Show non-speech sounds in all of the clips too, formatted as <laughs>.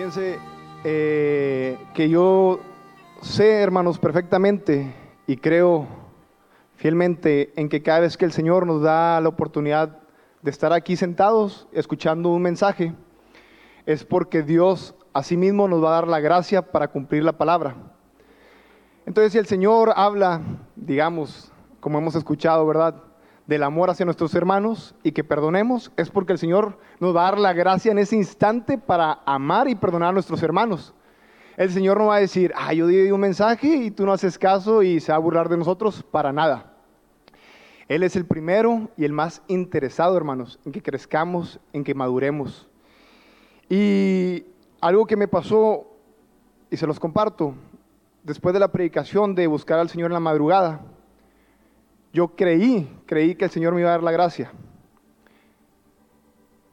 Fíjense eh, que yo sé, hermanos, perfectamente y creo fielmente en que cada vez que el Señor nos da la oportunidad de estar aquí sentados escuchando un mensaje, es porque Dios asimismo nos va a dar la gracia para cumplir la palabra. Entonces, si el Señor habla, digamos, como hemos escuchado, ¿verdad? Del amor hacia nuestros hermanos y que perdonemos, es porque el Señor nos va dar la gracia en ese instante para amar y perdonar a nuestros hermanos. El Señor no va a decir, ah, yo di un mensaje y tú no haces caso y se va a burlar de nosotros, para nada. Él es el primero y el más interesado, hermanos, en que crezcamos, en que maduremos. Y algo que me pasó, y se los comparto, después de la predicación de buscar al Señor en la madrugada, yo creí, creí que el Señor me iba a dar la gracia.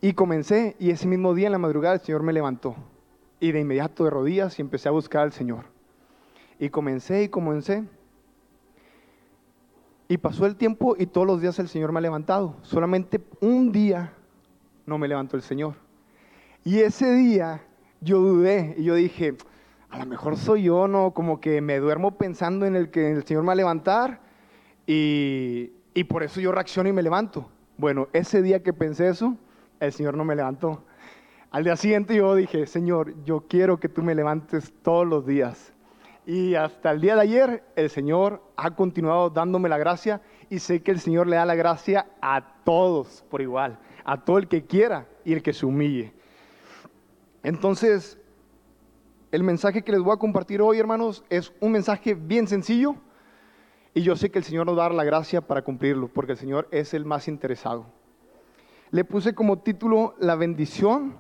Y comencé, y ese mismo día en la madrugada el Señor me levantó. Y de inmediato de rodillas y empecé a buscar al Señor. Y comencé y comencé. Y pasó el tiempo y todos los días el Señor me ha levantado. Solamente un día no me levantó el Señor. Y ese día yo dudé y yo dije, a lo mejor soy yo, ¿no? Como que me duermo pensando en el que el Señor me va a levantar y, por eso yo reacciono y me levanto. Bueno, ese día que pensé eso, el Señor no me levantó. Al día siguiente yo dije, Señor, yo quiero que tú me levantes todos los días. Y hasta el día de ayer el Señor ha continuado dándome la gracia y sé que el Señor le da la gracia a todos por igual, a todo el que quiera y el que se humille. Entonces, el mensaje que les voy a compartir hoy, hermanos, es un mensaje bien sencillo y yo sé que el Señor nos va a dar la gracia para cumplirlo, porque el Señor es el más interesado. Le puse como título la bendición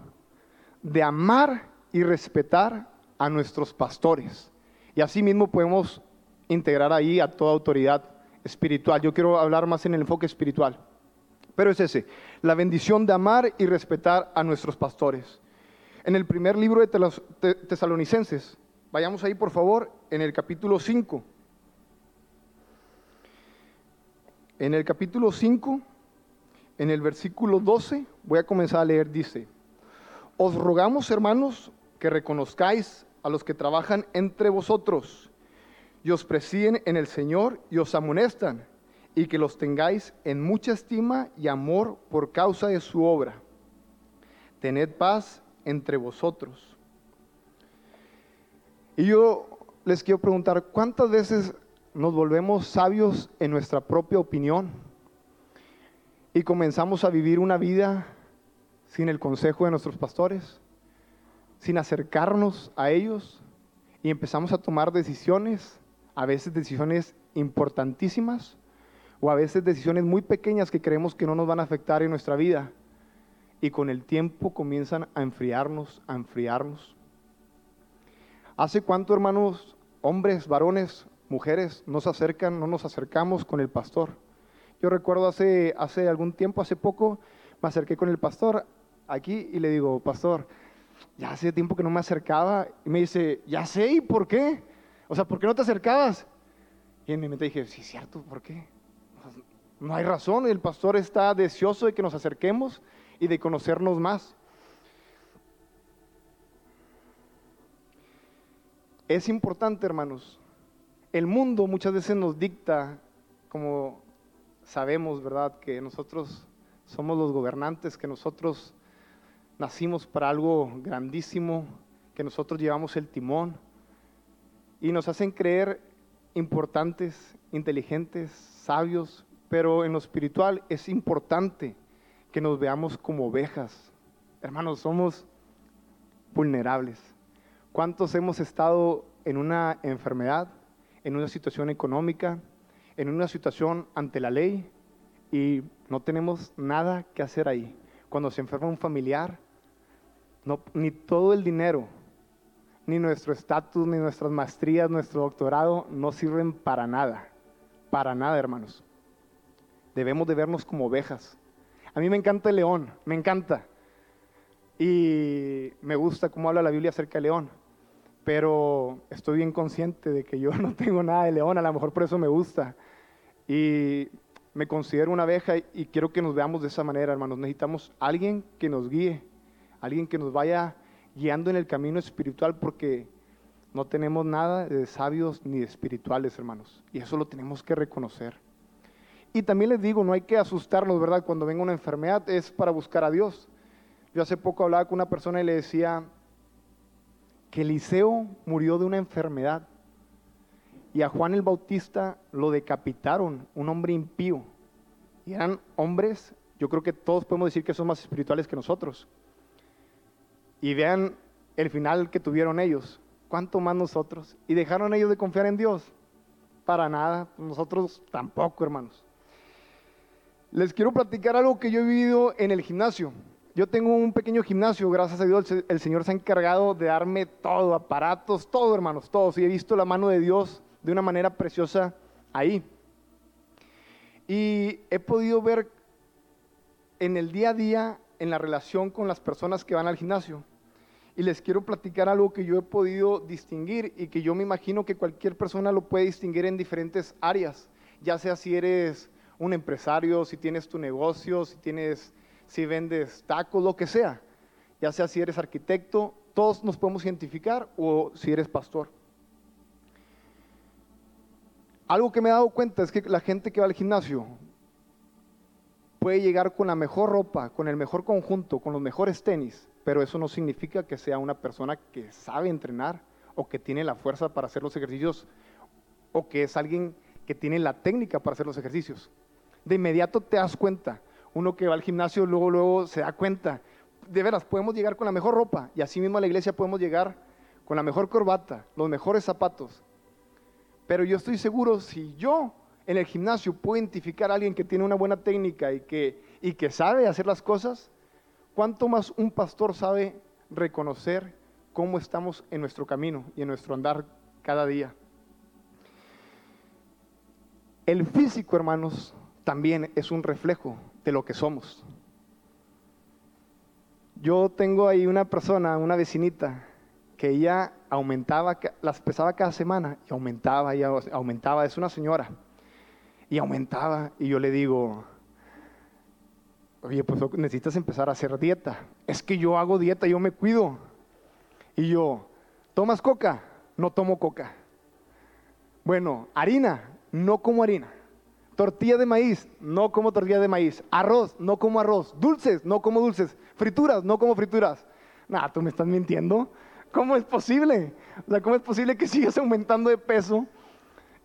de amar y respetar a nuestros pastores. Y así mismo podemos integrar ahí a toda autoridad espiritual. Yo quiero hablar más en el enfoque espiritual. Pero es ese, la bendición de amar y respetar a nuestros pastores. En el primer libro de Tesalonicenses, vayamos ahí por favor, en el capítulo 5. En el capítulo 5, en el versículo 12, voy a comenzar a leer, dice, os rogamos hermanos que reconozcáis a los que trabajan entre vosotros y os presiden en el Señor y os amonestan, y que los tengáis en mucha estima y amor por causa de su obra. Tened paz entre vosotros. Y yo les quiero preguntar, ¿cuántas veces nos volvemos sabios en nuestra propia opinión y comenzamos a vivir una vida sin el consejo de nuestros pastores? sin acercarnos a ellos y empezamos a tomar decisiones, a veces decisiones importantísimas o a veces decisiones muy pequeñas que creemos que no nos van a afectar en nuestra vida y con el tiempo comienzan a enfriarnos, a enfriarnos. ¿Hace cuánto, hermanos, hombres, varones, mujeres, nos acercan, no nos acercamos con el pastor? Yo recuerdo hace, hace algún tiempo, hace poco, me acerqué con el pastor aquí y le digo, pastor, ya hace tiempo que no me acercaba. Y me dice, ya sé, ¿y por qué? O sea, ¿por qué no te acercabas? Y en mi mente dije, sí, cierto, ¿por qué? No hay razón, el pastor está deseoso de que nos acerquemos y de conocernos más. Es importante, hermanos. El mundo muchas veces nos dicta, como sabemos, ¿verdad?, que nosotros somos los gobernantes, que nosotros nacimos para algo grandísimo, que nosotros llevamos el timón y nos hacen creer importantes, inteligentes, sabios, pero en lo espiritual es importante que nos veamos como ovejas. Hermanos, somos vulnerables. ¿Cuántos hemos estado en una enfermedad, en una situación económica, en una situación ante la ley y no tenemos nada que hacer ahí? Cuando se enferma un familiar, ni todo el dinero, ni nuestro estatus, ni nuestras maestrías, nuestro doctorado no sirven para nada. Para nada, hermanos. Debemos de vernos como ovejas. A mí me encanta el león, me encanta. Y me gusta cómo habla la Biblia acerca del león. Pero estoy bien consciente de que yo <laughs> no tengo nada de león, a lo mejor por eso me gusta. Y me considero una abeja y quiero que nos veamos de esa manera, hermanos. Necesitamos alguien que nos guíe, alguien que nos vaya guiando en el camino espiritual porque no tenemos nada de sabios ni de espirituales, hermanos. Y eso lo tenemos que reconocer. Y también les digo, no hay que asustarnos, ¿verdad? Cuando venga una enfermedad es para buscar a Dios. Yo hace poco hablaba con una persona y le decía que Eliseo murió de una enfermedad y a Juan el Bautista lo decapitaron, un hombre impío. Y eran hombres, yo creo que todos podemos decir que son más espirituales que nosotros. Y vean el final que tuvieron ellos, cuánto más nosotros. Y dejaron ellos de confiar en Dios. Para nada, nosotros tampoco, hermanos. Les quiero platicar algo que yo he vivido en el gimnasio. Yo tengo un pequeño gimnasio, gracias a Dios el, Señor se ha encargado de darme todo, aparatos, todo hermanos, todos. Y he visto la mano de Dios de una manera preciosa ahí. Y he podido ver en el día a día, en la relación con las personas que van al gimnasio. Y les quiero platicar algo que yo he podido distinguir y que yo me imagino que cualquier persona lo puede distinguir en diferentes áreas, ya sea si eres un empresario, si tienes tu negocio, si tienes, si vendes tacos, lo que sea. Ya sea si eres arquitecto, todos nos podemos identificar o si eres pastor. Algo que me he dado cuenta es que la gente que va al gimnasio puede llegar con la mejor ropa, con el mejor conjunto, con los mejores tenis, pero eso no significa que sea una persona que sabe entrenar o que tiene la fuerza para hacer los ejercicios o que es alguien que tiene la técnica para hacer los ejercicios de inmediato te das cuenta. Uno que va al gimnasio luego, luego se da cuenta. De veras, podemos llegar con la mejor ropa y así mismo a la iglesia podemos llegar con la mejor corbata, los mejores zapatos. Pero yo estoy seguro, si yo en el gimnasio puedo identificar a alguien que tiene una buena técnica y que, y que sabe hacer las cosas, ¿cuánto más un pastor sabe reconocer cómo estamos en nuestro camino y en nuestro andar cada día? El físico, hermanos, también es un reflejo de lo que somos. Yo tengo ahí una persona, una vecinita, que ella aumentaba, las pesaba cada semana y aumentaba y aumentaba, es una señora, y aumentaba, y yo le digo, oye, pues necesitas empezar a hacer dieta. Es que yo hago dieta, yo me cuido. Y yo, ¿tomas coca? No tomo coca. Bueno, harina, no como harina. Tortilla de maíz, no como tortilla de maíz. Arroz, no como arroz. Dulces, no como dulces. Frituras, no como frituras. Nah, tú me estás mintiendo. ¿Cómo es posible? O sea, ¿cómo es posible que sigas aumentando de peso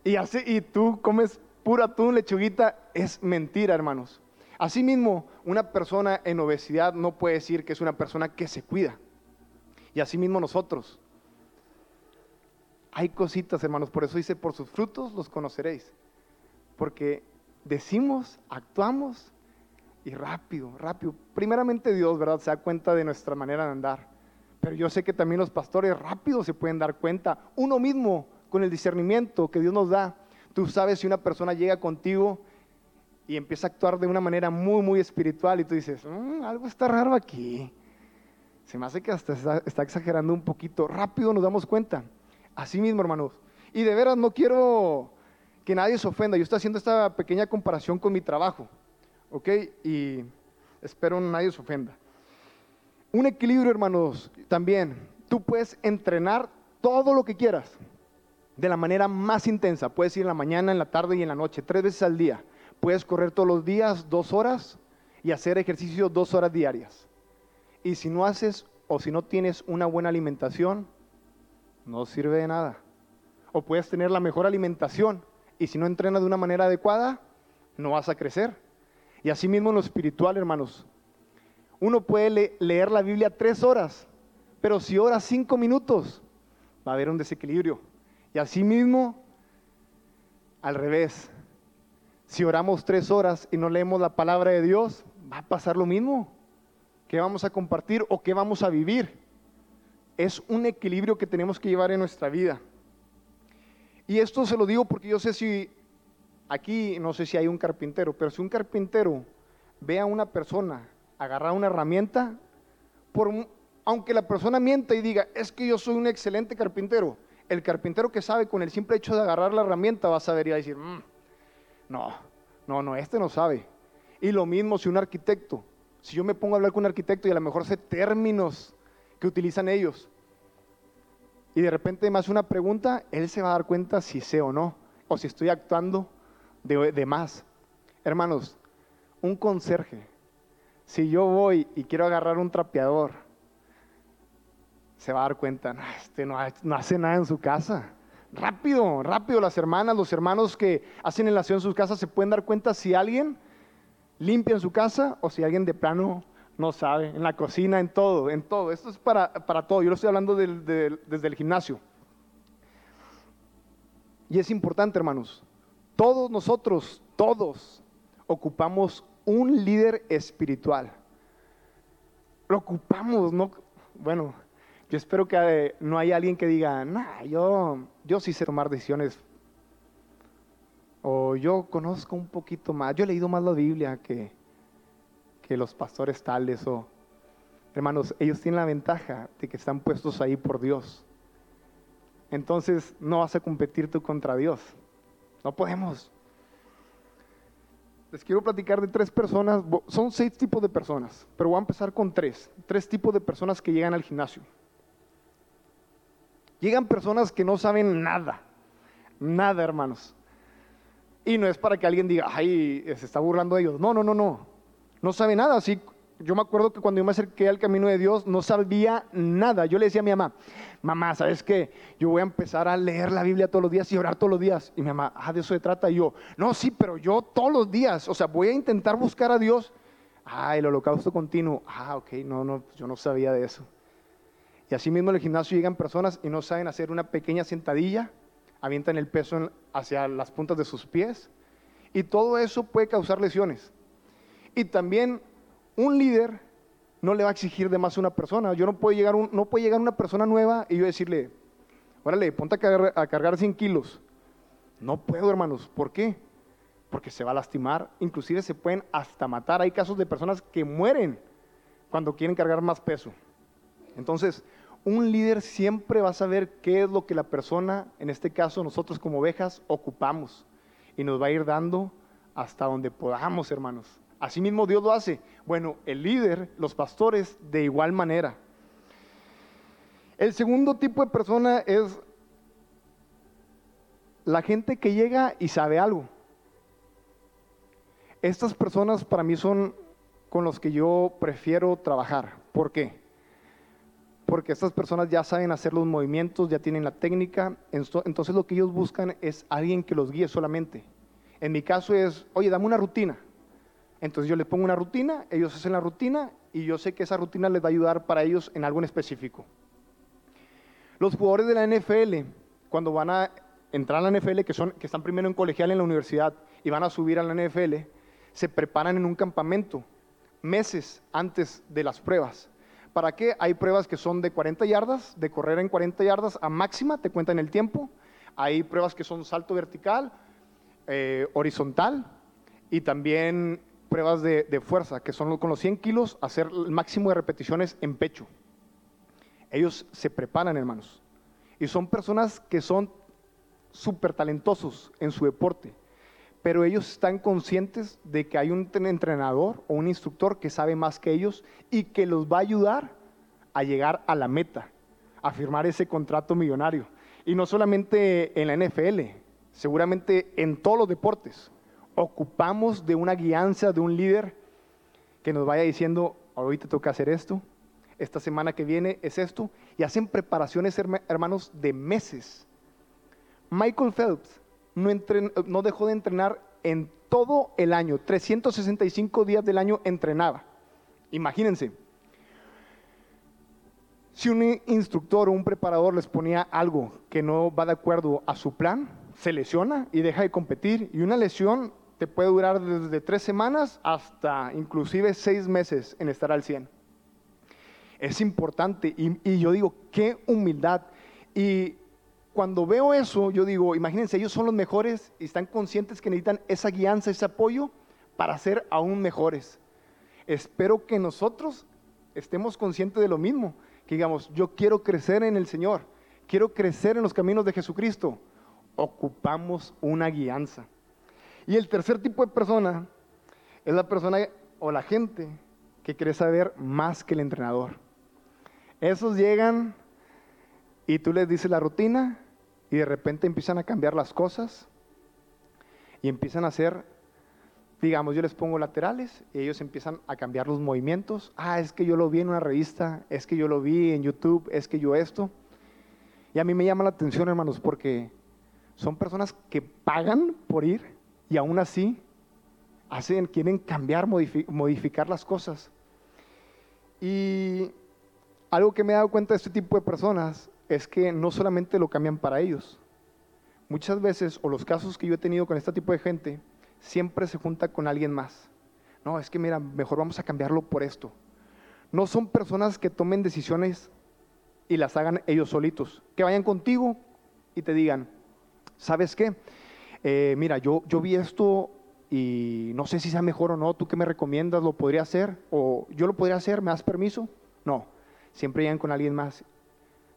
y, así, y tú comes pura atún, lechuguita? Es mentira, hermanos. Asimismo, una persona en obesidad no puede decir que es una persona que se cuida. Y asimismo nosotros. Hay cositas, hermanos, por eso dice, por sus frutos los conoceréis. Porque decimos, actuamos y rápido, rápido. Primeramente Dios, ¿verdad? Se da cuenta de nuestra manera de andar. Pero yo sé que también los pastores rápido se pueden dar cuenta. Uno mismo, con el discernimiento que Dios nos da, tú sabes si una persona llega contigo y empieza a actuar de una manera muy, muy espiritual y tú dices, mm, algo está raro aquí. Se me hace que hasta está, está exagerando un poquito. Rápido nos damos cuenta. Así mismo, hermanos. Y de veras no quiero que nadie se ofenda. Yo estoy haciendo esta pequeña comparación con mi trabajo, ¿ok? Y espero nadie se ofenda. Un equilibrio, hermanos, también. Tú puedes entrenar todo lo que quieras de la manera más intensa. Puedes ir en la mañana, en la tarde y en la noche, tres veces al día. Puedes correr todos los días dos horas y hacer ejercicio dos horas diarias. Y si no haces o si no tienes una buena alimentación, no sirve de nada. O puedes tener la mejor alimentación, y si no entrenas de una manera adecuada, no vas a crecer. Y así mismo en lo espiritual, hermanos. Uno puede leer la Biblia tres horas, pero si oras cinco minutos, va a haber un desequilibrio. Y así mismo, al revés. Si oramos tres horas y no leemos la palabra de Dios, va a pasar lo mismo. ¿Qué vamos a compartir o qué vamos a vivir? Es un equilibrio que tenemos que llevar en nuestra vida. Y esto se lo digo porque yo sé si aquí, no sé si hay un carpintero, pero si un carpintero ve a una persona agarrar una herramienta, por, aunque la persona mienta y diga, es que yo soy un excelente carpintero, el carpintero que sabe con el simple hecho de agarrar la herramienta va a saber y va a decir, mm, no, no, no, este no sabe. Y lo mismo si un arquitecto, si yo me pongo a hablar con un arquitecto y a lo mejor sé términos que utilizan ellos. Y de repente me hace una pregunta, él se va a dar cuenta si sé o no, o si estoy actuando de, más. Hermanos, un conserje, si yo voy y quiero agarrar un trapeador, se va a dar cuenta, este no, hace nada en su casa. Rápido, rápido, las hermanas, los hermanos que hacen aseo en sus casas se pueden dar cuenta si alguien limpia en su casa o si alguien de plano no sabe, en la cocina, en todo, en todo. Esto es para, para todo. Yo lo estoy hablando desde el gimnasio. Y es importante, hermanos. Todos nosotros, todos, ocupamos un líder espiritual. Lo ocupamos, ¿no? Bueno, yo espero que eh, no haya alguien que diga, nah, yo, yo sí sé tomar decisiones. O yo conozco un poquito más, yo he leído más la Biblia que, que los pastores tales. O, hermanos, ellos tienen la ventaja de que están puestos ahí por Dios. Entonces no vas a competir tú contra Dios. No podemos. Les quiero platicar de tres personas, son seis tipos de personas, pero voy a empezar con tres, tres tipos de personas que llegan al gimnasio. Llegan personas que no saben nada, nada hermanos. Y no es para que alguien diga, ay, se está burlando de ellos. No, no, no, no. No sabe nada. Así yo me acuerdo que cuando yo me acerqué al camino de Dios no sabía nada. Yo le decía a mi mamá, mamá, ¿sabes qué? Yo voy a empezar a leer la Biblia todos los días y orar todos los días. Y mi mamá, ah, de eso se trata. Y yo, no, sí, pero yo todos los días, o sea, voy a intentar buscar a Dios. Ah, el holocausto continuo. Ah, ok, no, no, yo no sabía de eso. Y así mismo en el gimnasio llegan personas y no saben hacer una pequeña sentadilla, avientan el peso hacia las puntas de sus pies. Y todo eso puede causar lesiones. Y también un líder no le va a exigir de más a una persona. Yo no puedo llegar, no puede llegar una persona nueva y yo decirle, órale, ponte a cargar, a cargar 100 kilos. No puedo, hermanos. ¿Por qué? Porque se va a lastimar. Inclusive se pueden hasta matar. Hay casos de personas que mueren cuando quieren cargar más peso. Entonces, un líder siempre va a saber qué es lo que la persona, en este caso nosotros como ovejas, ocupamos. Y nos va a ir dando hasta donde podamos, hermanos. Así mismo Dios lo hace. Bueno, el líder, los pastores, de igual manera. El segundo tipo de persona es la gente que llega y sabe algo. Estas personas para mí son con los que yo prefiero trabajar. ¿Por qué? Porque estas personas ya saben hacer los movimientos, ya tienen la técnica, entonces lo que ellos buscan es alguien que los guíe solamente. En mi caso es, oye, dame una rutina. Entonces yo les pongo una rutina, ellos hacen la rutina y yo sé que esa rutina les va a ayudar para ellos en algo en específico. Los jugadores de la NFL, cuando van a entrar a la NFL, que, son, que están primero en colegial en la universidad y van a subir a la NFL, se preparan en un campamento meses antes de las pruebas. ¿Para qué? Hay pruebas que son de 40 yardas, de correr en 40 yardas a máxima, te cuentan el tiempo. Hay pruebas que son salto vertical, eh, horizontal y también pruebas de, fuerza, que son con los 100 kilos, hacer el máximo de repeticiones en pecho. Ellos se preparan, hermanos. Y son personas que son súper talentosos en su deporte, pero ellos están conscientes de que hay un entrenador o un instructor que sabe más que ellos y que los va a ayudar a llegar a la meta, a firmar ese contrato millonario. Y no solamente en la NFL, seguramente en todos los deportes ocupamos de una guianza, de un líder que nos vaya diciendo, te toca hacer esto, esta semana que viene es esto, y hacen preparaciones, hermanos, de meses. Michael Phelps no, no dejó de entrenar en todo el año, 365 días del año entrenaba. Imagínense, si un instructor o un preparador les ponía algo que no va de acuerdo a su plan, se lesiona y deja de competir. Y una lesión puede durar desde tres semanas hasta inclusive seis meses en estar al 100. Es importante y, yo digo, qué humildad. Y cuando veo eso, yo digo, imagínense, ellos son los mejores y están conscientes que necesitan esa guianza, ese apoyo para ser aún mejores. Espero que nosotros estemos conscientes de lo mismo, que digamos, yo quiero crecer en el Señor, quiero crecer en los caminos de Jesucristo. Ocupamos una guianza. Y el tercer tipo de persona es la persona o la gente que quiere saber más que el entrenador. Esos llegan y tú les dices la rutina y de repente empiezan a cambiar las cosas y empiezan a hacer, digamos, yo les pongo laterales y ellos empiezan a cambiar los movimientos. Ah, es que yo lo vi en una revista, es que yo lo vi en YouTube, es que yo esto. Y a mí me llama la atención, hermanos, porque son personas que pagan por ir y aún así hacen, quieren cambiar, modificar las cosas. Y algo que me he dado cuenta de este tipo de personas es que no solamente lo cambian para ellos. Muchas veces, o los casos que yo he tenido con este tipo de gente, siempre se junta con alguien más. No, es que mira, mejor vamos a cambiarlo por esto. No son personas que tomen decisiones y las hagan ellos solitos. Que vayan contigo y te digan, ¿sabes qué? Eh, mira, yo, yo vi esto y no sé si sea mejor o no, ¿tú qué me recomiendas? ¿Lo podría hacer? ¿O yo lo podría hacer? ¿Me das permiso? No, siempre llegan con alguien más.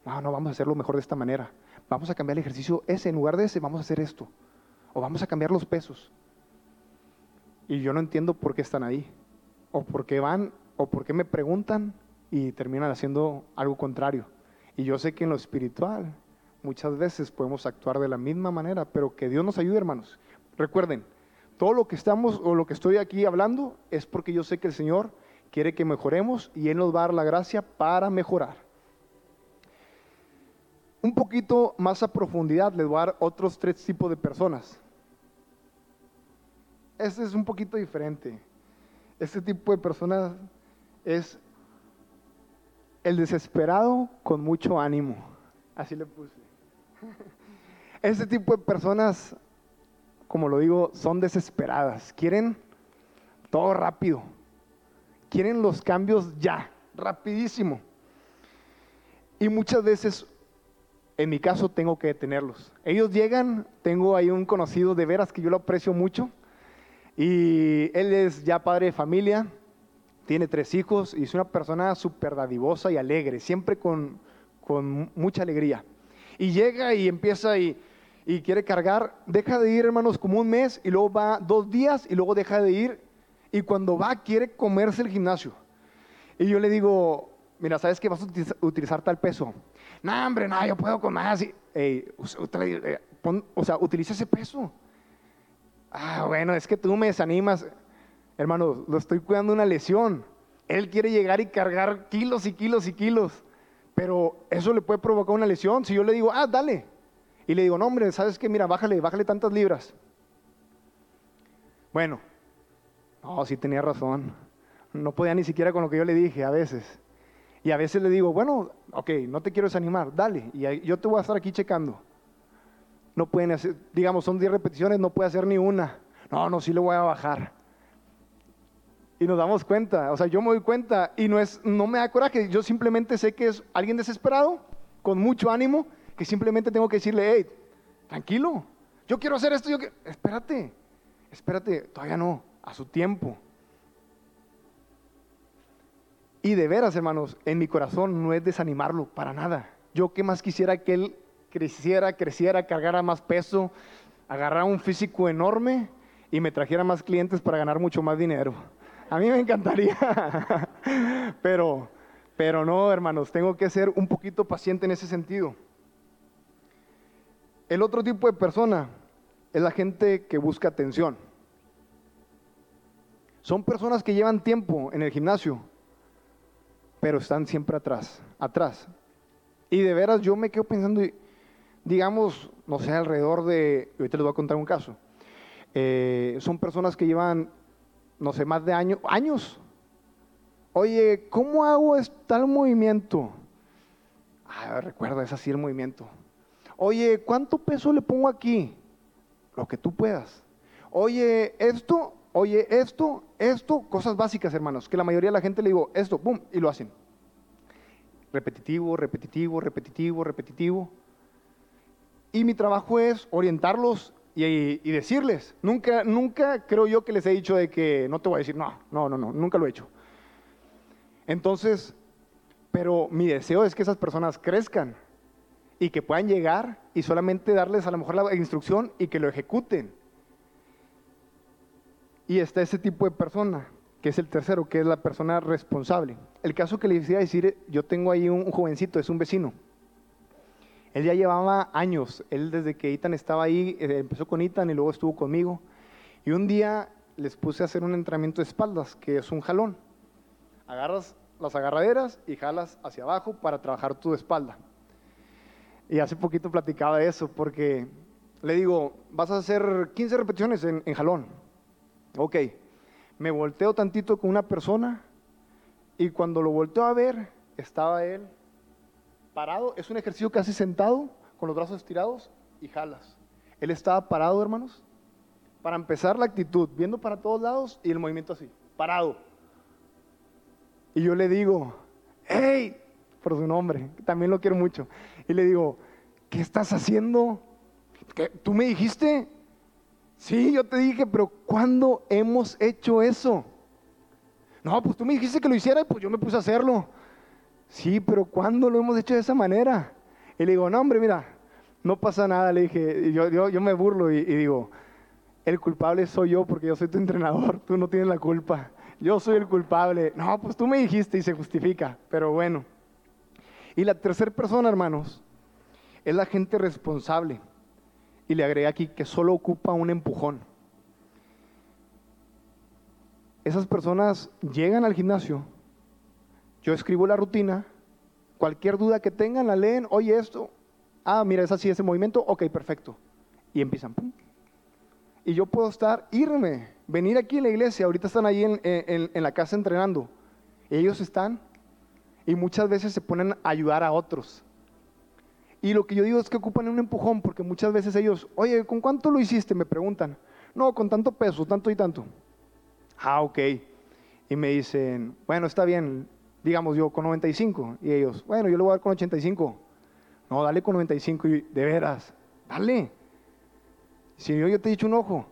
No, no, vamos a hacerlo mejor de esta manera. Vamos a cambiar el ejercicio ese, en lugar de ese, vamos a hacer esto. O vamos a cambiar los pesos. Y yo no entiendo por qué están ahí. O por qué van, o por qué me preguntan y terminan haciendo algo contrario. Y yo sé que en lo espiritual muchas veces podemos actuar de la misma manera, pero que Dios nos ayude, hermanos. Recuerden, todo lo que estamos o lo que estoy aquí hablando es porque yo sé que el Señor quiere que mejoremos y Él nos va a dar la gracia para mejorar. Un poquito más a profundidad les voy a dar otros tres tipos de personas. Este es un poquito diferente. Este tipo de personas es el desesperado con mucho ánimo. Así le puse. Este tipo de personas, como lo digo, son desesperadas. Quieren todo rápido. Quieren los cambios ya, rapidísimo. Y muchas veces, en mi caso, tengo que detenerlos. Ellos llegan, tengo ahí un conocido de veras que yo lo aprecio mucho. Y él es ya padre de familia, tiene tres hijos y es una persona súper dadivosa y alegre, siempre con, con, mucha alegría. Y llega y empieza y, y, quiere cargar, deja de ir hermanos como un mes y luego va dos días y luego deja de ir y cuando va quiere comerse el gimnasio. Y yo le digo, mira, ¿sabes que vas a utilizar, tal peso? No, hombre, no, yo puedo con más. Eh, o sea, utiliza ese peso. Ah, bueno, es que tú me desanimas. Hermano, lo estoy cuidando una lesión. Él quiere llegar y cargar kilos y kilos y kilos. Pero eso le puede provocar una lesión. Si yo le digo, ah, dale. Y le digo, no, hombre, ¿sabes qué? Mira, bájale, bájale tantas libras. Bueno, no, sí tenía razón. No podía ni siquiera con lo que yo le dije a veces. Y a veces le digo, bueno, ok, no te quiero desanimar, dale. Y yo te voy a estar aquí checando. No pueden hacer, digamos, son 10 repeticiones, no puede hacer ni una. No, no, sí le voy a bajar. Y nos damos cuenta, o sea, yo me doy cuenta y no, es, no me da coraje, yo simplemente sé que es alguien desesperado, con mucho ánimo, que simplemente tengo que decirle, hey, tranquilo, yo quiero hacer esto, yo quiero... espérate, espérate, todavía no, a su tiempo. Y de veras, hermanos, en mi corazón no es desanimarlo para nada. Yo qué más quisiera que él creciera, creciera, cargara más peso, agarrara un físico enorme y me trajera más clientes para ganar mucho más dinero. A mí me encantaría, <laughs> pero, pero no, hermanos, tengo que ser un poquito paciente en ese sentido. El otro tipo de persona es la gente que busca atención. Son personas que llevan tiempo en el gimnasio, pero están siempre atrás, atrás. Y de veras yo me quedo pensando, digamos, no sé, alrededor de, ahorita les voy a contar un caso, eh, son personas que llevan, no sé, más de años, años. Oye, ¿cómo hago tal movimiento? Ah, recuerda, es así el movimiento. Oye, ¿cuánto peso le pongo aquí? Lo que tú puedas. Oye, esto, oye, esto, esto, cosas básicas, hermanos, que la mayoría de la gente le digo, esto, boom, y lo hacen. Repetitivo, repetitivo, repetitivo, repetitivo. Y mi trabajo es orientarlos y, decirles. Nunca, nunca creo yo que les he dicho de que no te voy a decir, no, no, no, no, nunca lo he hecho. Entonces, pero mi deseo es que esas personas crezcan y que puedan llegar y solamente darles a lo mejor la instrucción y que lo ejecuten. Y está ese tipo de persona que es el tercero, que es la persona responsable. El caso que les iba decir, yo tengo ahí un, jovencito, es un vecino. Él ya llevaba años, él desde que Itan estaba ahí, eh, empezó con Itan y luego estuvo conmigo. Y un día les puse a hacer un entrenamiento de espaldas, que es un jalón. Agarras las agarraderas y jalas hacia abajo para trabajar tu espalda. Y hace poquito platicaba eso, porque le digo, vas a hacer 15 repeticiones en, en jalón. Ok, me volteo tantito con una persona y cuando lo volteo a ver, estaba él parado. Es un ejercicio casi sentado, con los brazos estirados y jalas. Él estaba parado, hermanos. Para empezar la actitud, viendo para todos lados y el movimiento así, parado. Y yo le digo, hey, por su nombre, también lo quiero mucho. Y le digo, ¿qué estás haciendo? ¿Qué? ¿Tú me dijiste? Sí, yo te dije, pero ¿cuándo hemos hecho eso? No, pues tú me dijiste que lo hiciera y pues yo me puse a hacerlo. Sí, pero ¿cuándo lo hemos hecho de esa manera? Y le digo, no, hombre, mira, no pasa nada. Le dije, yo, yo, yo me burlo y, digo, el culpable soy yo porque yo soy tu entrenador, tú no tienes la culpa. Yo soy el culpable. No, pues tú me dijiste y se justifica, pero bueno. Y la tercera persona, hermanos, es la gente responsable y le agregué aquí que solo ocupa un empujón. Esas personas llegan al gimnasio, yo escribo la rutina, cualquier duda que tengan la leen, oye esto, ah, mira, es así ese movimiento, ok, perfecto. Y empiezan, Y yo puedo estar, irme, venir aquí a la iglesia, ahorita están ahí en, en la casa entrenando. Ellos están y muchas veces se ponen a ayudar a otros. Y lo que yo digo es que ocupan un empujón, porque muchas veces ellos, oye, ¿con cuánto lo hiciste? Me preguntan. No, con tanto peso, tanto y tanto. Ah, ok. Y me dicen, bueno, está bien, digamos yo con 95. Y ellos, bueno, yo le voy a dar con 85. No, dale con 95. Y de veras, dale. Si yo, yo te he dicho un ojo.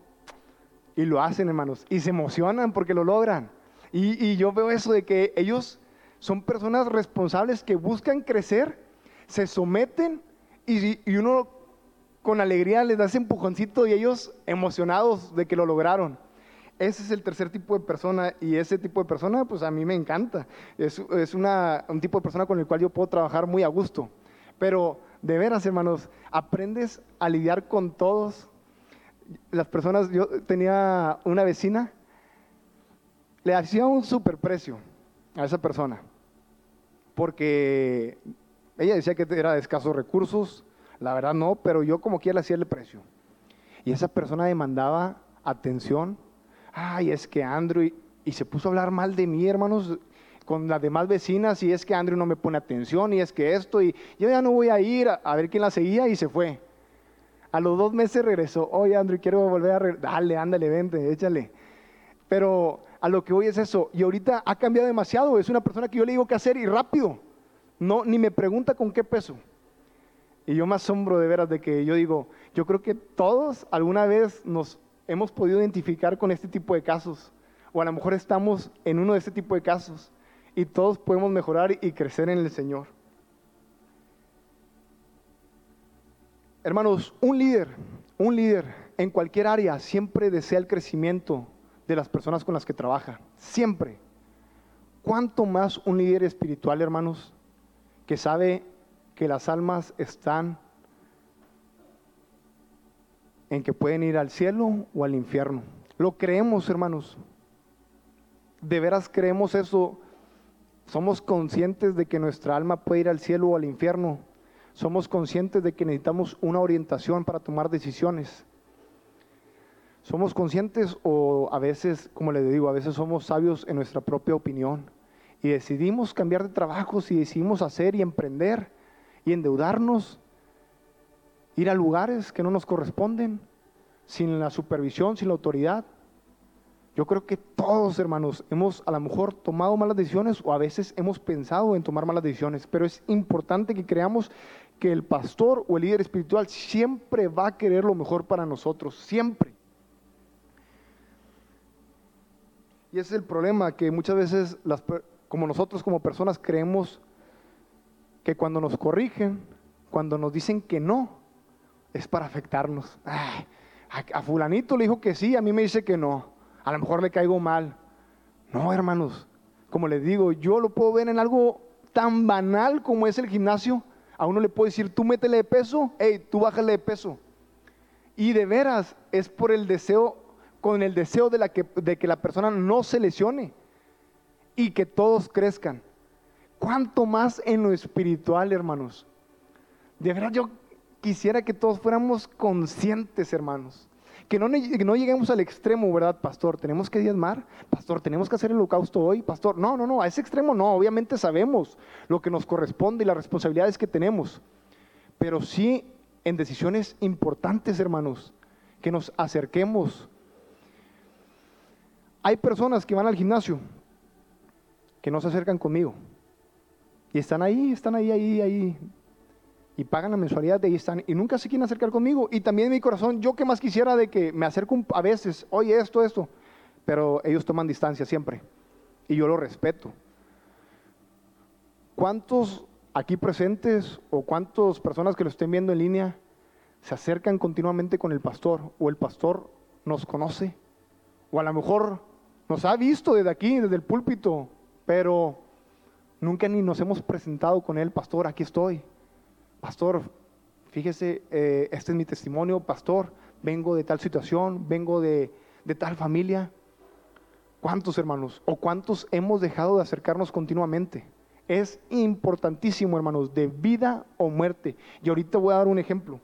Y lo hacen, hermanos. Y se emocionan porque lo logran. Y, y yo veo eso de que ellos son personas responsables que buscan crecer se someten y, uno con alegría les da ese empujoncito y ellos emocionados de que lo lograron. Ese es el tercer tipo de persona y ese tipo de persona pues a mí me encanta. Es, un tipo de persona con el cual yo puedo trabajar muy a gusto. Pero de veras, hermanos, aprendes a lidiar con todos. Las personas, yo tenía una vecina, le hacía un superprecio a esa persona. Porque ella decía que era de escasos recursos, la verdad no, pero yo como quiera le hacía el precio. Y esa persona demandaba atención. Ay, es que Andrew, y, se puso a hablar mal de mí, hermanos, con las demás vecinas, y es que Andrew no me pone atención, y es que esto, y yo ya no voy a ir a, ver quién la seguía, y se fue. A los dos meses regresó, oye Andrew, quiero volver a... Dale, ándale, vente, échale. Pero a lo que voy es eso, y ahorita ha cambiado demasiado, es una persona que yo le digo qué hacer y rápido. No, ni me pregunta con qué peso. Y yo me asombro de veras de que yo digo, yo creo que todos alguna vez nos hemos podido identificar con este tipo de casos. O a lo mejor estamos en uno de este tipo de casos. Y todos podemos mejorar y crecer en el Señor. Hermanos, un líder, un líder en cualquier área siempre desea el crecimiento de las personas con las que trabaja. Siempre. ¿Cuánto más un líder espiritual, hermanos? que sabe que las almas están en que pueden ir al cielo o al infierno. Lo creemos, hermanos. De veras creemos eso. Somos conscientes de que nuestra alma puede ir al cielo o al infierno. Somos conscientes de que necesitamos una orientación para tomar decisiones. Somos conscientes o a veces, como les digo, a veces somos sabios en nuestra propia opinión y decidimos cambiar de trabajos y decidimos hacer y emprender y endeudarnos, ir a lugares que no nos corresponden, sin la supervisión, sin la autoridad. Yo creo que todos, hermanos, hemos a lo mejor tomado malas decisiones o a veces hemos pensado en tomar malas decisiones, pero es importante que creamos que el pastor o el líder espiritual siempre va a querer lo mejor para nosotros, siempre. Y ese es el problema, que muchas veces como nosotros como personas creemos que cuando nos corrigen, cuando nos dicen que no, es para afectarnos. a, fulanito le dijo que sí, a mí me dice que no. A lo mejor le caigo mal. No, hermanos, como les digo, yo lo puedo ver en algo tan banal como es el gimnasio. A uno le puedo decir, tú métele de peso, hey, tú bájale de peso. Y de veras es por el deseo, con el deseo de, la que, de que la persona no se lesione y que todos crezcan. ¿Cuánto más en lo espiritual, hermanos? De verdad yo quisiera que todos fuéramos conscientes, hermanos. Que no, que no, lleguemos al extremo, ¿verdad, pastor? Tenemos que diezmar, pastor, tenemos que hacer el holocausto hoy, pastor. No, no, no, a ese extremo no. Obviamente sabemos lo que nos corresponde y las responsabilidades que tenemos. Pero sí en decisiones importantes, hermanos, que nos acerquemos. Hay personas que van al gimnasio que no se acercan conmigo. Y están ahí, están ahí, ahí, ahí. Y pagan la mensualidad de ahí están. Y nunca se quieren acercar conmigo. Y también en mi corazón, yo que más quisiera de que me acerco a veces, oye, esto, esto. Pero ellos toman distancia siempre. Y yo lo respeto. ¿Cuántos aquí presentes o cuántas personas que lo estén viendo en línea se acercan continuamente con el pastor o el pastor nos conoce? O a lo mejor nos ha visto desde aquí, desde el púlpito, pero nunca ni nos hemos presentado con él, pastor, aquí estoy. Pastor, fíjese, eh, este es mi testimonio, pastor, vengo de tal situación, vengo de, de tal familia. ¿Cuántos hermanos o cuántos hemos dejado de acercarnos continuamente? Es importantísimo, hermanos, de vida o muerte. Y ahorita voy a dar un ejemplo.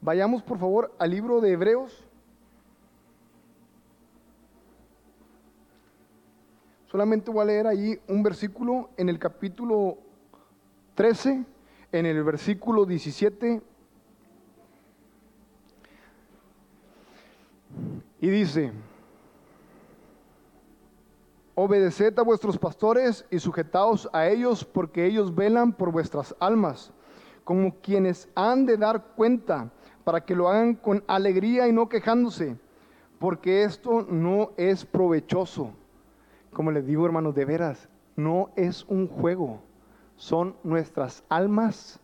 Vayamos, por favor, al libro de Hebreos, Solamente voy a leer ahí un versículo en el capítulo 13, en el versículo 17. Y dice, obedeced a vuestros pastores y sujetaos a ellos porque ellos velan por vuestras almas, como quienes han de dar cuenta, para que lo hagan con alegría y no quejándose, porque esto no es provechoso como les digo, hermanos, de veras, no es un juego, son nuestras almas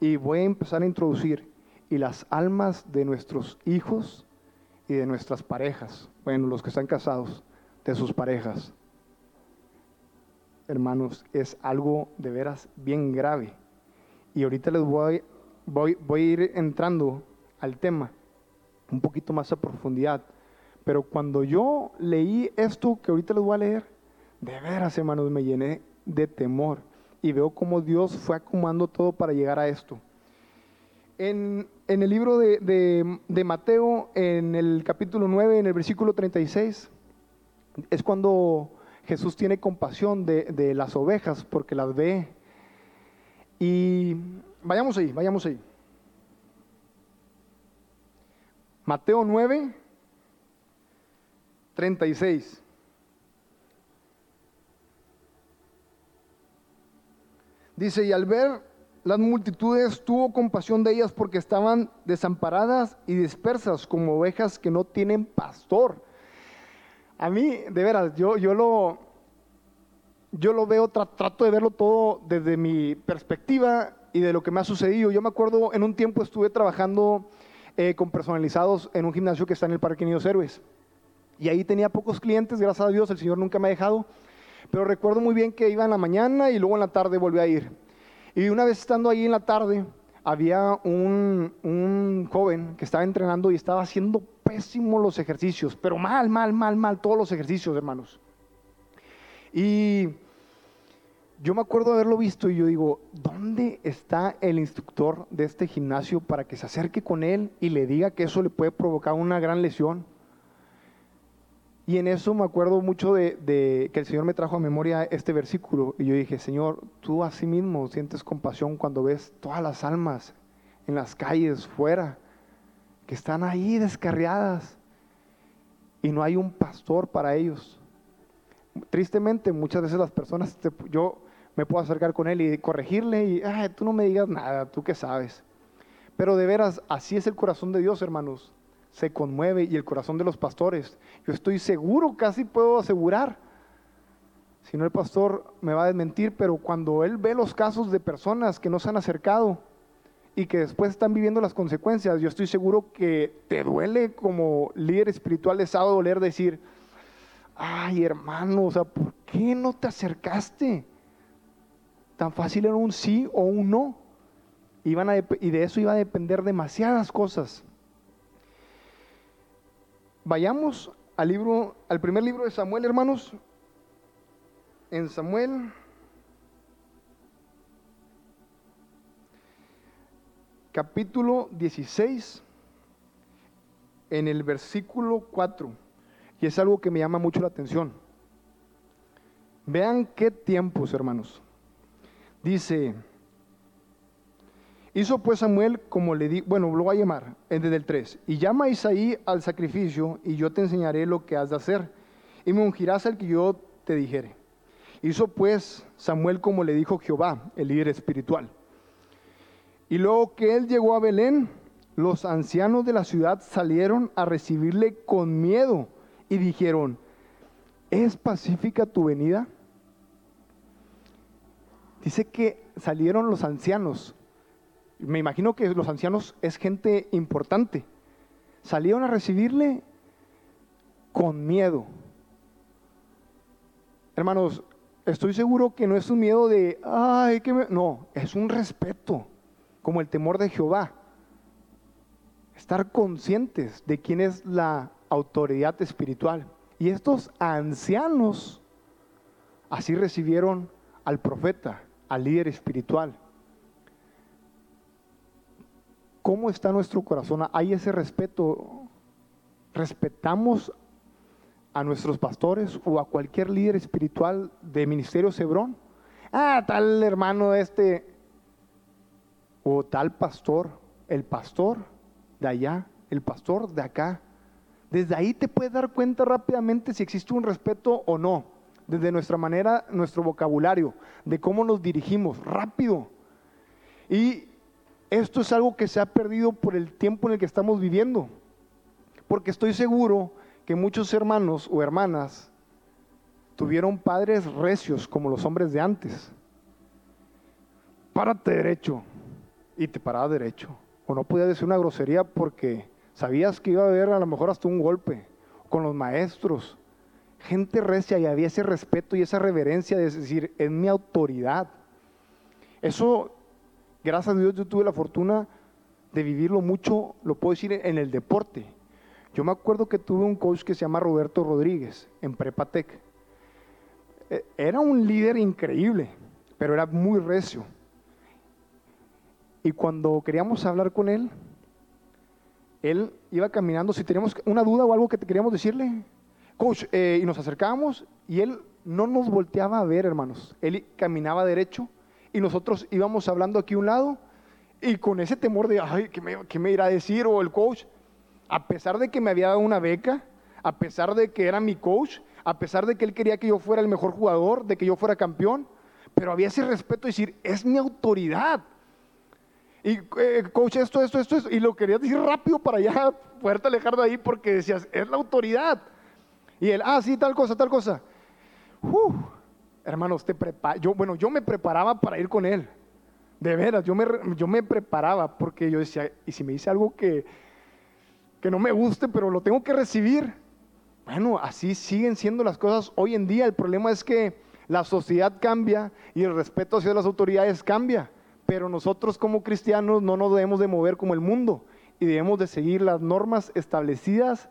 y voy a empezar a introducir y las almas de nuestros hijos y de nuestras parejas, bueno, los que están casados, de sus parejas. Hermanos, es algo de veras bien grave. Y ahorita les voy, voy, voy a ir entrando al tema un poquito más a profundidad pero cuando yo leí esto que ahorita les voy a leer, de veras, hermanos, me llené de temor y veo cómo Dios fue acomodando todo para llegar a esto. En, el libro de, Mateo, en el capítulo 9, en el versículo 36, es cuando Jesús tiene compasión de, de las ovejas porque las ve. Y vayamos ahí, vayamos ahí. Mateo 9, 36. Dice, y al ver las multitudes tuvo compasión de ellas porque estaban desamparadas y dispersas como ovejas que no tienen pastor. A mí, de veras, yo, yo lo, yo lo veo, trato de verlo todo desde mi perspectiva y de lo que me ha sucedido. Yo me acuerdo, en un tiempo estuve trabajando eh, con personalizados en un gimnasio que está en el Parque Niños Héroes. Y ahí tenía pocos clientes, gracias a Dios, el Señor nunca me ha dejado. Pero recuerdo muy bien que iba en la mañana y luego en la tarde volví a ir. Y una vez estando ahí en la tarde, había un, un joven que estaba entrenando y estaba haciendo pésimos los ejercicios, pero mal, mal, mal, mal, todos los ejercicios, hermanos. Y yo me acuerdo haberlo visto y yo digo, ¿dónde está el instructor de este gimnasio para que se acerque con él y le diga que eso le puede provocar una gran lesión? Y en eso me acuerdo mucho de, que el Señor me trajo a memoria este versículo. Y yo dije, Señor, tú a sí mismo sientes compasión cuando ves todas las almas en las calles, fuera, que están ahí descarriadas. Y no hay un pastor para ellos. Tristemente, muchas veces las personas, yo me puedo acercar con él y corregirle y, Ay, tú no me digas nada, tú qué sabes. Pero de veras, así es el corazón de Dios, hermanos se conmueve y el corazón de los pastores. Yo estoy seguro, casi puedo asegurar, si no el pastor me va a desmentir, pero cuando él ve los casos de personas que no se han acercado y que después están viviendo las consecuencias, yo estoy seguro que te duele como líder espiritual, les ha doler decir, ay hermano, o sea, ¿por qué no te acercaste? Tan fácil era un sí o un no. Iban a y de eso iba a depender demasiadas cosas. Vayamos al libro, al primer libro de Samuel, hermanos. En Samuel, capítulo 16, en el versículo 4. Y es algo que me llama mucho la atención. Vean qué tiempos, hermanos. Dice, hizo pues Samuel como le di, bueno, lo voy a llamar, desde el 3, y llama a Isaí al sacrificio, y yo te enseñaré lo que has de hacer, y me ungirás al que yo te dijere. Hizo pues Samuel como le dijo Jehová, el líder espiritual. Y luego que él llegó a Belén, los ancianos de la ciudad salieron a recibirle con miedo y dijeron, ¿es pacífica tu venida? Dice que salieron los ancianos. Me imagino que los ancianos es gente importante. Salieron a recibirle con miedo. Hermanos, estoy seguro que no es un miedo de, ay, que no, es un respeto, como el temor de Jehová. Estar conscientes de quién es la autoridad espiritual. Y estos ancianos así recibieron al profeta, al líder espiritual. ¿Cómo está nuestro corazón? ¿Hay ese respeto? ¿Respetamos a nuestros pastores o a cualquier líder espiritual de Ministerio Cebrón? Ah, tal hermano este o tal pastor, el pastor de allá, el pastor de acá. Desde ahí te puedes dar cuenta rápidamente si existe un respeto o no. Desde nuestra manera, nuestro vocabulario, de cómo nos dirigimos, rápido. Y esto es algo que se ha perdido por el tiempo en el que estamos viviendo. Porque estoy seguro que muchos hermanos o hermanas tuvieron padres recios como los hombres de antes. Párate derecho. Y te paraba derecho. O no podías decir una grosería porque Sabías que iba a haber a lo mejor hasta un golpe con los maestros. Gente recia y había ese respeto y esa reverencia de decir, es mi autoridad. Eso, gracias a Dios, yo tuve la fortuna de vivirlo mucho, lo puedo decir, en el deporte. Yo me acuerdo que tuve un coach que se llama Roberto Rodríguez en Prepatec. E, era un líder increíble, pero era muy recio. Y cuando queríamos hablar con él, él iba caminando, si teníamos una duda o algo que queríamos decirle, coach, eh, y nos acercábamos y él no nos volteaba a ver, hermanos. Él caminaba derecho y nosotros íbamos hablando aquí a un lado y con ese temor de, ay, ¿qué me, qué me irá a decir? O el coach, a pesar de que me había dado una beca, a pesar de que era mi coach, a pesar de que él quería que yo fuera el mejor jugador, de que yo fuera campeón, pero había ese respeto de decir, es mi autoridad. Y eh, coach, esto, esto, esto, esto. Y lo querías decir rápido para ya <laughs> poderte alejar de ahí porque decías, es la autoridad. Y él, ah, sí, tal cosa, tal cosa. Hermanos, te yo, bueno, yo me preparaba para ir con él. De veras, yo me, yo me preparaba porque yo decía, ¿y si me dice algo que, que no me guste, pero lo tengo que recibir? Bueno, así siguen siendo las cosas hoy en día. El problema es que la sociedad cambia y el respeto hacia las autoridades cambia. Pero nosotros como cristianos no nos debemos de mover como el mundo y debemos de seguir las normas establecidas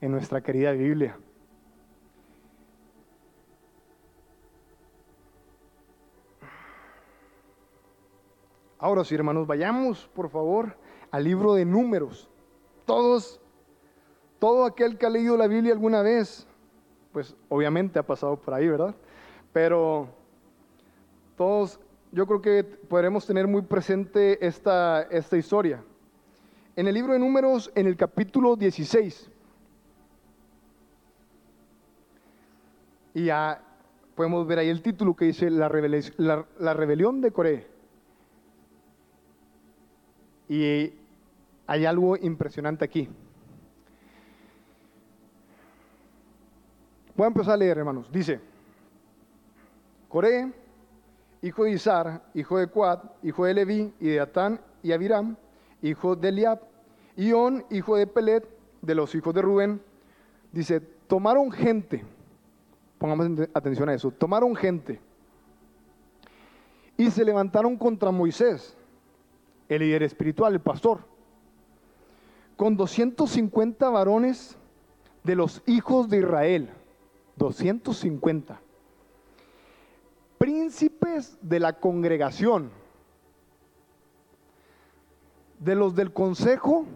en nuestra querida Biblia. Ahora sí, hermanos, vayamos por favor al libro de números. Todos, todo aquel que ha leído la Biblia alguna vez, pues obviamente ha pasado por ahí, ¿verdad? Pero todos yo creo que podremos tener muy presente esta, esta historia. En el libro de números, en el capítulo 16, y ya podemos ver ahí el título que dice La, la rebelión de Coré. Y hay algo impresionante aquí. Voy a empezar a leer, hermanos. Dice, Coré hijo de Isar, hijo de Cuad, hijo de Leví, y de Atán y Abiram, hijo de Eliab, y hijo de Pelet, de los hijos de Rubén, dice, tomaron gente Pongamos atención a eso. Tomaron gente y se levantaron contra Moisés, el líder espiritual, el pastor, con 250 varones de los hijos de Israel. 250. Príncipes de la congregación, de los del consejo,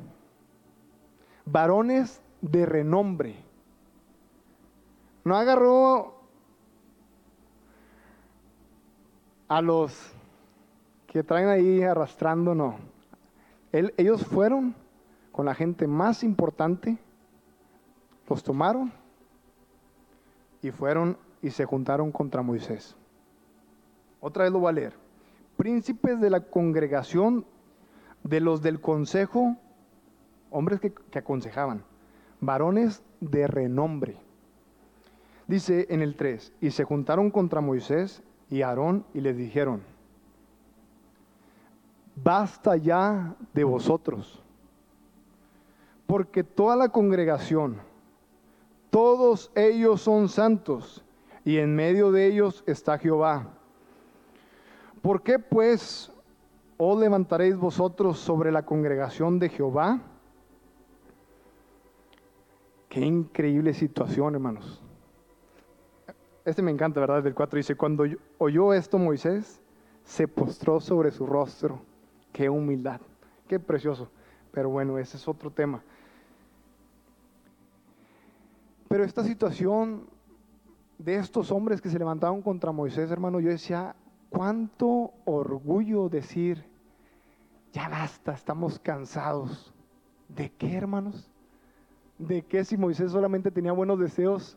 varones de renombre. No agarró a los que traen ahí arrastrando, no. ellos fueron con la gente más importante, los tomaron y fueron y se juntaron contra Moisés. Otra vez lo voy a leer. Príncipes de la congregación, de los del consejo, hombres que, que aconsejaban, varones de renombre. Dice en el 3, y se juntaron contra Moisés y Aarón y les dijeron, basta ya de vosotros, porque toda la congregación, todos ellos son santos, y en medio de ellos está Jehová. ¿Por qué pues os levantaréis vosotros sobre la congregación de Jehová? Qué increíble situación, hermanos. Este me encanta, ¿verdad? Del 4 dice, cuando oyó esto Moisés, se postró sobre su rostro. Qué humildad, qué precioso. Pero bueno, ese es otro tema. Pero esta situación de estos hombres que se levantaron contra Moisés, hermano, yo decía, cuánto orgullo decir, ya basta, estamos cansados. ¿De qué, hermanos? ¿De qué si Moisés solamente tenía buenos deseos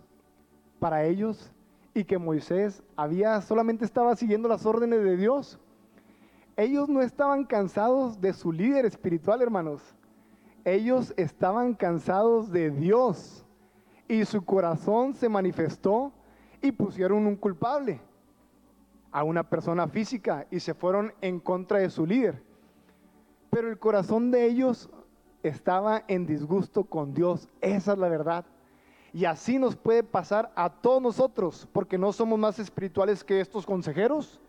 para ellos y que Moisés había solamente estaba siguiendo las órdenes de Dios? Ellos no estaban cansados de su líder espiritual, hermanos. Ellos estaban cansados de Dios y su corazón se manifestó y pusieron un culpable a una persona física y se fueron en contra de su líder. Pero el corazón de ellos estaba en disgusto con Dios, esa es la verdad. Y así nos puede pasar a todos nosotros, porque no somos más espirituales que estos consejeros,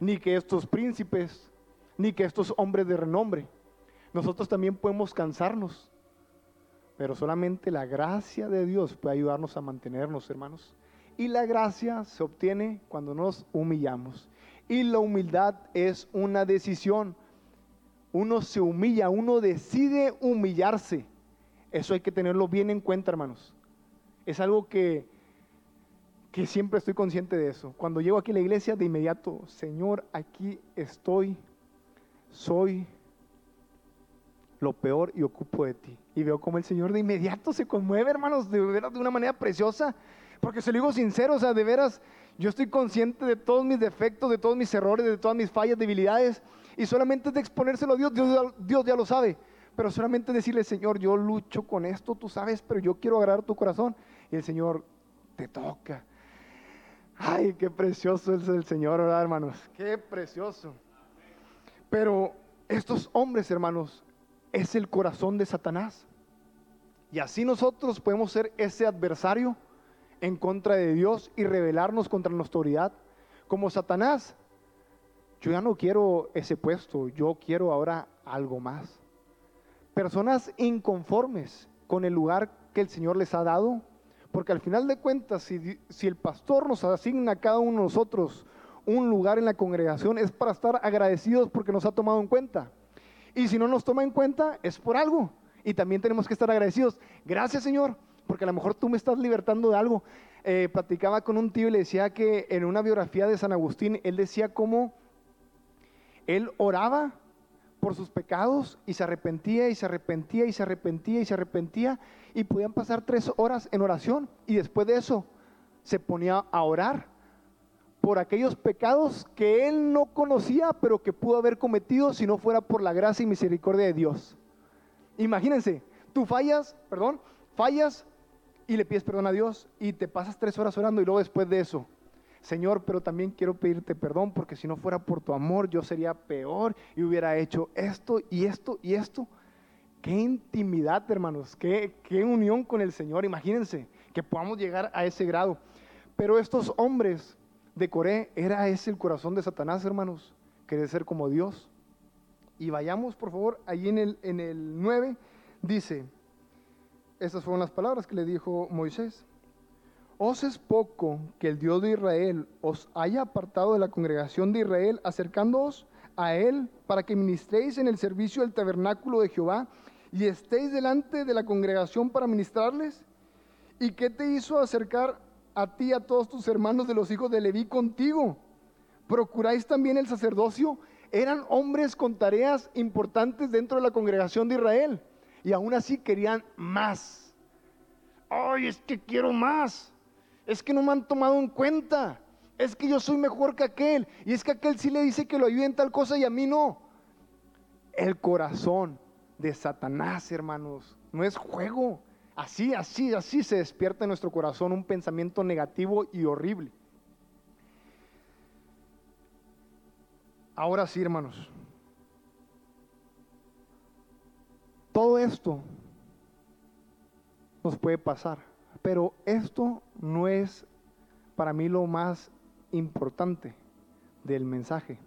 ni que estos príncipes, ni que estos hombres de renombre. Nosotros también podemos cansarnos pero solamente la gracia de Dios puede ayudarnos a mantenernos, hermanos. Y la gracia se obtiene cuando nos humillamos. Y la humildad es una decisión. Uno se humilla, uno decide humillarse. Eso hay que tenerlo bien en cuenta, hermanos. Es algo que, que siempre estoy consciente de eso. Cuando llego aquí a la iglesia, de inmediato, Señor, aquí estoy, soy lo peor y ocupo de ti. Y veo como el Señor de inmediato se conmueve, hermanos, de veras de una manera preciosa. Porque se lo digo sincero, o sea, de veras, yo estoy consciente de todos mis defectos, de todos mis errores, de todas mis fallas, debilidades. Y solamente de exponérselo a Dios, Dios, Dios ya lo sabe. Pero solamente decirle, Señor, yo lucho con esto, tú sabes, pero yo quiero agradar tu corazón. Y el Señor te toca. Ay, qué precioso es el Señor, ¿verdad, hermanos? Qué precioso. Pero estos hombres, hermanos, es el corazón de Satanás. Y así nosotros podemos ser ese adversario en contra de Dios y rebelarnos contra nuestra autoridad. Como Satanás, yo ya no quiero ese puesto, yo quiero ahora algo más. Personas inconformes con el lugar que el Señor les ha dado, porque al final de cuentas, si, el pastor nos asigna a cada uno de nosotros un lugar en la congregación, es para estar agradecidos porque nos ha tomado en cuenta. Y si no nos toma en cuenta, es por algo. Y también tenemos que estar agradecidos. Gracias, Señor, porque a lo mejor tú me estás libertando de algo. Eh, platicaba con un tío y le decía que en una biografía de San Agustín, él decía cómo él oraba por sus pecados y se arrepentía y se arrepentía y se arrepentía y se arrepentía y podían pasar tres horas en oración y después de eso se ponía a orar por aquellos pecados que él no conocía, pero que pudo haber cometido si no fuera por la gracia y misericordia de Dios. Imagínense, tú fallas, perdón, fallas y le pides perdón a Dios y te pasas tres horas orando y luego después de eso, Señor, pero también quiero pedirte perdón porque si no fuera por tu amor yo sería peor y hubiera hecho esto y esto y esto. Qué intimidad, hermanos, qué, qué unión con el Señor, imagínense que podamos llegar a ese grado. Pero estos hombres de Coré, era ese el corazón de Satanás, hermanos, querer ser como Dios. Y vayamos, por favor, allí en el, en el 9, dice, estas fueron las palabras que le dijo Moisés. ¿Os es poco que el Dios de Israel os haya apartado de la congregación de Israel, acercándoos a Él para que ministréis en el servicio del tabernáculo de Jehová y estéis delante de la congregación para ministrarles? ¿Y qué te hizo acercar a ti a todos tus hermanos de los hijos de Leví contigo? ¿Procuráis también el sacerdocio? Eran hombres con tareas importantes dentro de la congregación de Israel y aún así querían más. ¡Ay, es que quiero más! Es que no me han tomado en cuenta. Es que yo soy mejor que aquel. Y es que aquel sí le dice que lo ayude en tal cosa y a mí no. El corazón de Satanás, hermanos, no es juego. Así, así, así se despierta en nuestro corazón un pensamiento negativo y horrible. Ahora sí, hermanos. Todo esto nos puede pasar, pero esto no es para mí lo más importante del mensaje.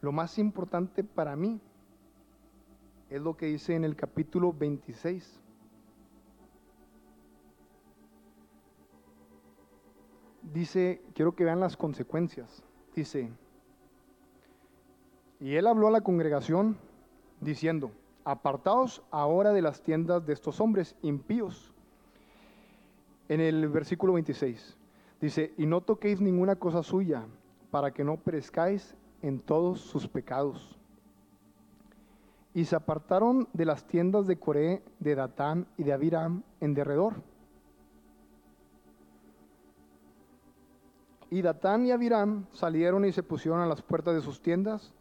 Lo más importante para mí es lo que dice en el capítulo 26. Dice, quiero que vean las consecuencias. Dice, y él habló a la congregación diciendo, apartaos ahora de las tiendas de estos hombres impíos. En el versículo 26 dice, y no toquéis ninguna cosa suya para que no perezcáis en todos sus pecados. Y se apartaron de las tiendas de Coré, de Datán y de Abiram en derredor. Y Datán y Abiram salieron y se pusieron a las puertas de sus tiendas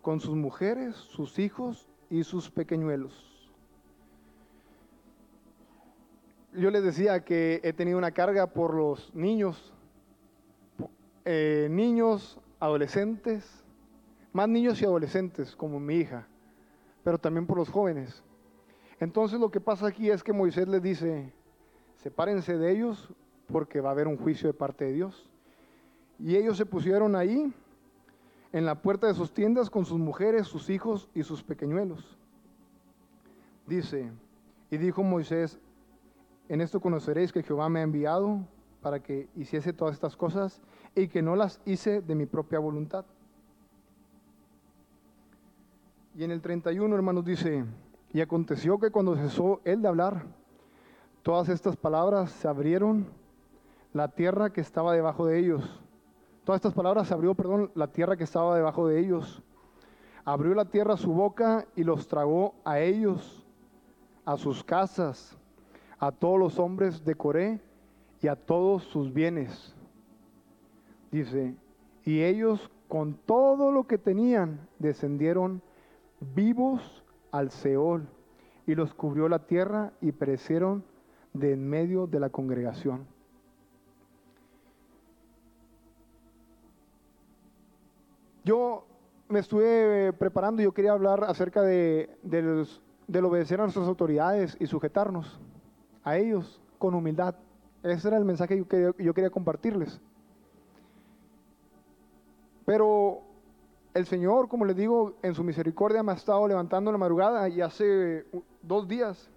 con sus mujeres, sus hijos y sus pequeñuelos. Yo les decía que he tenido una carga por los niños, eh, niños, adolescentes, más niños y adolescentes como mi hija pero también por los jóvenes. Entonces lo que pasa aquí es que Moisés les dice, sepárense de ellos porque va a haber un juicio de parte de Dios. Y ellos se pusieron ahí en la puerta de sus tiendas con sus mujeres, sus hijos y sus pequeñuelos. Dice, y dijo Moisés, en esto conoceréis que Jehová me ha enviado para que hiciese todas estas cosas y que no las hice de mi propia voluntad. Y en el 31, hermanos, dice, y aconteció que cuando cesó él de hablar, todas estas palabras se abrieron, la tierra que estaba debajo de ellos. Todas estas palabras se abrió, perdón, la tierra que estaba debajo de ellos. Abrió la tierra su boca y los tragó a ellos, a sus casas, a todos los hombres de Coré y a todos sus bienes. Dice, y ellos con todo lo que tenían descendieron vivos al Seol, y los cubrió la tierra y perecieron de en medio de la congregación. Yo me estuve preparando yo quería hablar acerca de, del obedecer a nuestras autoridades y sujetarnos a ellos con humildad. Ese era el mensaje que yo quería compartirles. Pero el Señor, como les digo, en su misericordia me ha estado levantando en la madrugada y hace dos días,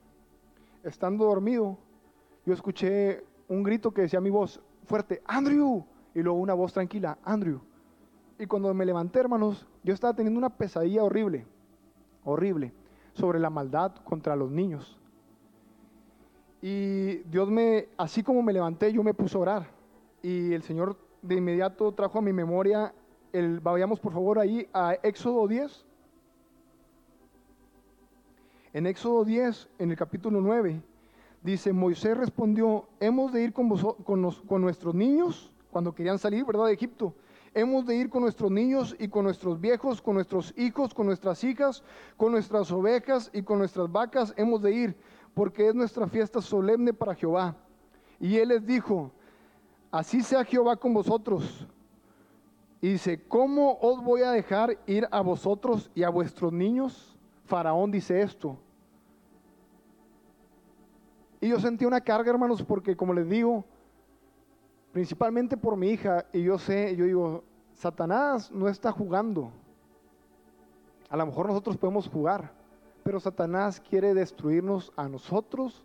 estando dormido, yo escuché un grito que decía mi voz fuerte, Andrew, y luego una voz tranquila, Andrew. Y cuando me levanté, hermanos, yo estaba teniendo una pesadilla horrible, horrible, sobre la maldad contra los niños. Y Dios me, así como me levanté, yo me puse a orar. Y el Señor de inmediato trajo a mi memoria vayamos por favor ahí a Éxodo 10. En Éxodo 10, en el capítulo 9, dice, Moisés respondió, hemos de ir con, con, con nuestros niños, cuando querían salir, ¿verdad?, de Egipto. Hemos de ir con nuestros niños y con nuestros viejos, con nuestros hijos, con nuestras hijas, con nuestras ovejas y con nuestras vacas. Hemos de ir, porque es nuestra fiesta solemne para Jehová. Y él les dijo, así sea Jehová con vosotros y dice, ¿cómo os voy a dejar ir a vosotros y a vuestros niños? Faraón dice esto. Y yo sentí una carga, hermanos, porque como les digo, principalmente por mi hija, y yo sé, yo digo, Satanás no está jugando. A lo mejor nosotros podemos jugar, pero Satanás quiere destruirnos a nosotros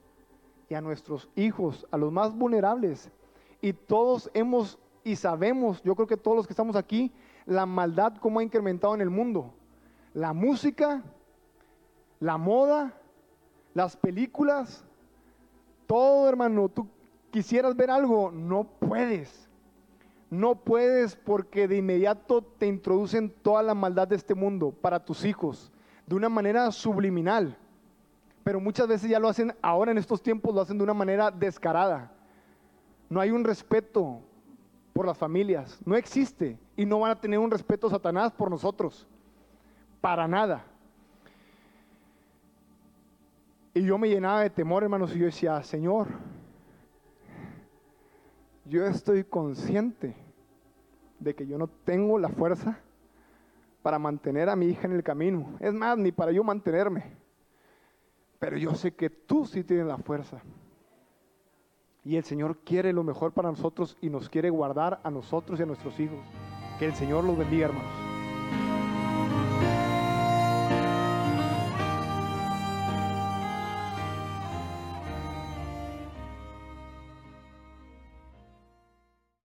y a nuestros hijos, a los más vulnerables. Y todos hemos y sabemos, yo creo que todos los que estamos aquí, la maldad como ha incrementado en el mundo. La música, la moda, las películas, todo hermano, tú quisieras ver algo, no puedes. No puedes porque de inmediato te introducen toda la maldad de este mundo para tus hijos, de una manera subliminal. Pero muchas veces ya lo hacen, ahora en estos tiempos lo hacen de una manera descarada. No hay un respeto por las familias, no existe. Y no van a tener un respeto Satanás por nosotros, para nada. Y yo me llenaba de temor, hermanos, y yo decía, Señor, yo estoy consciente de que yo no tengo la fuerza para mantener a mi hija en el camino. Es más, ni para yo mantenerme. Pero yo sé que tú sí tienes la fuerza. Y el Señor quiere lo mejor para nosotros y nos quiere guardar a nosotros y a nuestros hijos. Que el Señor los bendiga, hermanos.